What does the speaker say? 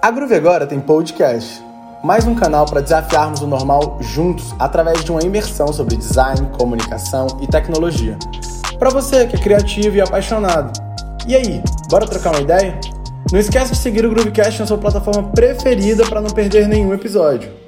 A Groove agora tem podcast, mais um canal para desafiarmos o normal juntos através de uma imersão sobre design, comunicação e tecnologia. Para você que é criativo e apaixonado. E aí, bora trocar uma ideia? Não esquece de seguir o Groovecast na sua plataforma preferida para não perder nenhum episódio.